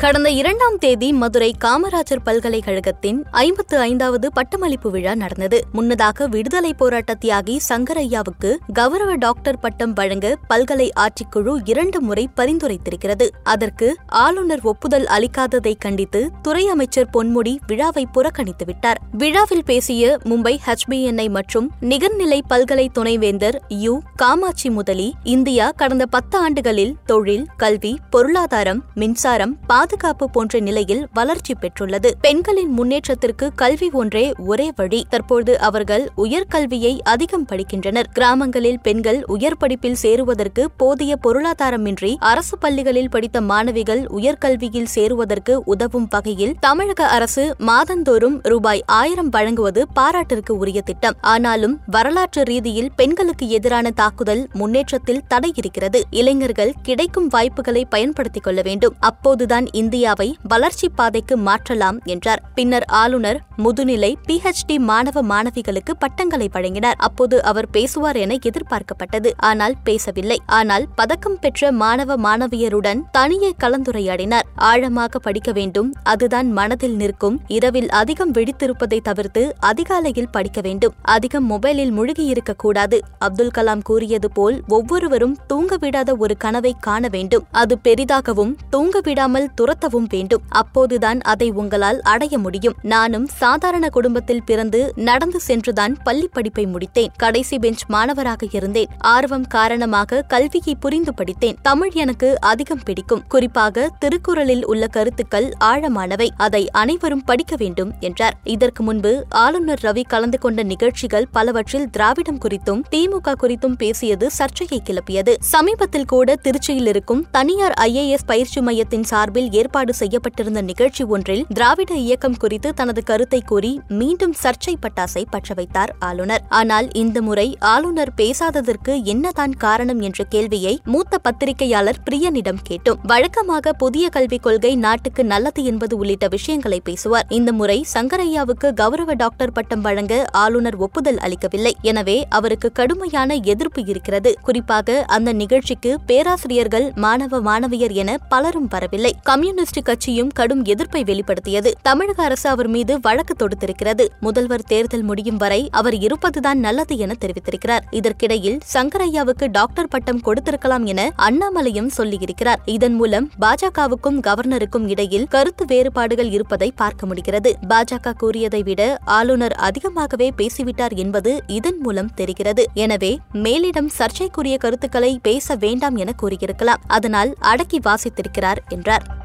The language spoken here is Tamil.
கடந்த இரண்டாம் தேதி மதுரை காமராஜர் பல்கலைக்கழகத்தின் ஐம்பத்து ஐந்தாவது பட்டமளிப்பு விழா நடந்தது. முன்னதாக விடுதலை போராட்ட தியாகி சங்கரையாவுக்கு கௌரவ டாக்டர் பட்டம் வழங்க பல்கலை ஆட்சிக்குழு இரண்டு முறை பரிந்துரைத்திருக்கிறது. அதற்கு ஆளுநர் ஒப்புதல் அளிக்காததை கண்டித்து துறை அமைச்சர் பொன்முடி விழாவை புறக்கணித்துவிட்டார் விழாவில் பேசிய மும்பை ஹெச்பிஎன்ஐ மற்றும் நிகர்நிலை பல்கலை துணைவேந்தர் யு. காமாட்சி முதலி இந்தியா கடந்த பத்து ஆண்டுகளில் தொழில் கல்வி பொருளாதாரம் மின்சாரம் பாதுகாப்பு போன்ற நிலையில் வளர்ச்சி பெற்றுள்ளது. பெண்களின் முன்னேற்றத்திற்கு கல்வி ஒன்றே ஒரே வழி. தற்போது அவர்கள் உயர்கல்வியை அதிகம் படிக்கின்றனர். கிராமங்களில் பெண்கள் உயர் படிப்பில் சேருவதற்கு போதிய பொருளாதாரமின்றி அரசு பள்ளிகளில் படித்த மாணவிகள் உயர்கல்வியில் சேருவதற்கு உதவும் வகையில் தமிழக அரசு மாதந்தோறும் ரூபாய் ஆயிரம் வழங்குவது பாராட்டிற்கு உரிய திட்டம். ஆனாலும் வரலாற்று ரீதியில் பெண்களுக்கு எதிரான தாக்குதல் முன்னேற்றத்தில் தடை இருக்கிறது இளைஞர்கள் கிடைக்கும் வாய்ப்புகளை பயன்படுத்திக் கொள்ள வேண்டும். அப்போதுதான் இந்தியாவை வளர்ச்சி பாதைக்கு மாற்றலாம் என்றார். பின்னர் ஆளுநர் முதுநிலை பிஹெச்டி மாணவ மாணவிகளுக்கு பட்டங்களை வழங்கினார். அப்போது அவர் பேசுவார் என எதிர்பார்க்கப்பட்டது. ஆனால் பேசவில்லை. ஆனால் பதக்கம் பெற்ற மாணவ மாணவியருடன் தனியே கலந்துரையாடினார். ஆழமாக படிக்க வேண்டும். அதுதான் மனதில் நிற்கும். இரவில் அதிகம் விழித்திருப்பதை தவிர்த்து அதிகாலையில் படிக்க வேண்டும். அதிகம் மொபைலில் மூழ்கியிருக்க கூடாது. அப்துல் கலாம் கூறியது போல் ஒவ்வொருவரும் தூங்க விடாத ஒரு கனவை காண வேண்டும். அது பெரிதாகவும் தூங்க விடாமல் துரத்தவும் வேண்டும். அப்போதுதான் அதை உங்களால் அடைய முடியும். நானும் சாதாரண குடும்பத்தில் பிறந்து நடந்து சென்றுதான் பள்ளி படிப்பை முடித்தேன். கடைசி பெஞ்ச் மாணவராக இருந்தேன். ஆர்வம் காரணமாக கல்வியை புரிந்து படித்தேன். தமிழ் எனக்கு அதிகம் பிடிக்கும். குறிப்பாக திருக்குறளில் உள்ள கருத்துக்கள் ஆழமானவை. அதை அனைவரும் படிக்க வேண்டும் என்றார். இதற்கு முன்பு ஆளுநர் ரவி கலந்து கொண்ட நிகழ்ச்சிகள் பலவற்றில் திராவிடம் குறித்தும் திமுக குறித்தும் பேசியது சர்ச்சையை கிளப்பியது. சமீபத்தில் கூட திருச்சியில் இருக்கும் தனியார் ஐஏஎஸ் பயிற்சி மையத்தின் சார்பில் ஏற்பாடு செய்யப்பட்டிருந்த நிகழ்ச்சி ஒன்றில் திராவிட இயக்கம் குறித்து தனது கருத்தை கூறி மீண்டும் சர்ச்சை பட்டாசை பற்ற வைத்தார் ஆளுநர். ஆனால் இந்த முறை ஆளுநர் பேசாததற்கு என்னதான் காரணம் என்ற கேள்வியை மூத்த பத்திரிகையாளர் பிரியனிடம் கேட்டோம். வழக்கமாக புதிய கல்விக் கொள்கை நாட்டுக்கு நல்லது என்பது உள்ளிட்ட விஷயங்களை பேசுவார். இந்த முறை சங்கரையாவுக்கு கௌரவ டாக்டர் பட்டம் வழங்க ஆளுநர் ஒப்புதல் அளிக்கவில்லை. எனவே அவருக்கு கடுமையான எதிர்ப்பு இருக்கிறது. குறிப்பாக அந்த நிகழ்ச்சிக்கு பேராசிரியர்கள் மாணவ மாணவியர் என பலரும் வரவில்லை. கம்யூனிஸ்ட் கட்சியும் கடும் எதிர்ப்பை வெளிப்படுத்தியது. தமிழக அரசு அவர் மீது வழக்கு தொடுத்திருக்கிறது. முதல்வர் தேர்தல் முடியும் வரை அவர் இருப்பதுதான் நல்லது என தெரிவித்திருக்கிறார். இதற்கிடையில் சங்கரையாவுக்கு டாக்டர் பட்டம் கொடுத்திருக்கலாம் என அண்ணாமலையும் சொல்லியிருக்கிறார். இதன் மூலம் பாஜகவுக்கும் கவர்னருக்கும் இடையில் கருத்து வேறுபாடுகள் இருப்பதை பார்க்க முடிகிறது. பாஜக கூறியதை விட ஆளுநர் அதிகமாகவே பேசிவிட்டார் என்பது இதன் மூலம் தெரிகிறது. எனவே மேலிடம் சர்ச்சைக்குரிய கருத்துக்களை பேச வேண்டாம் என கூறியிருக்கலாம். அதனால் அடக்கி வாசித்திருக்கிறார் என்றார்.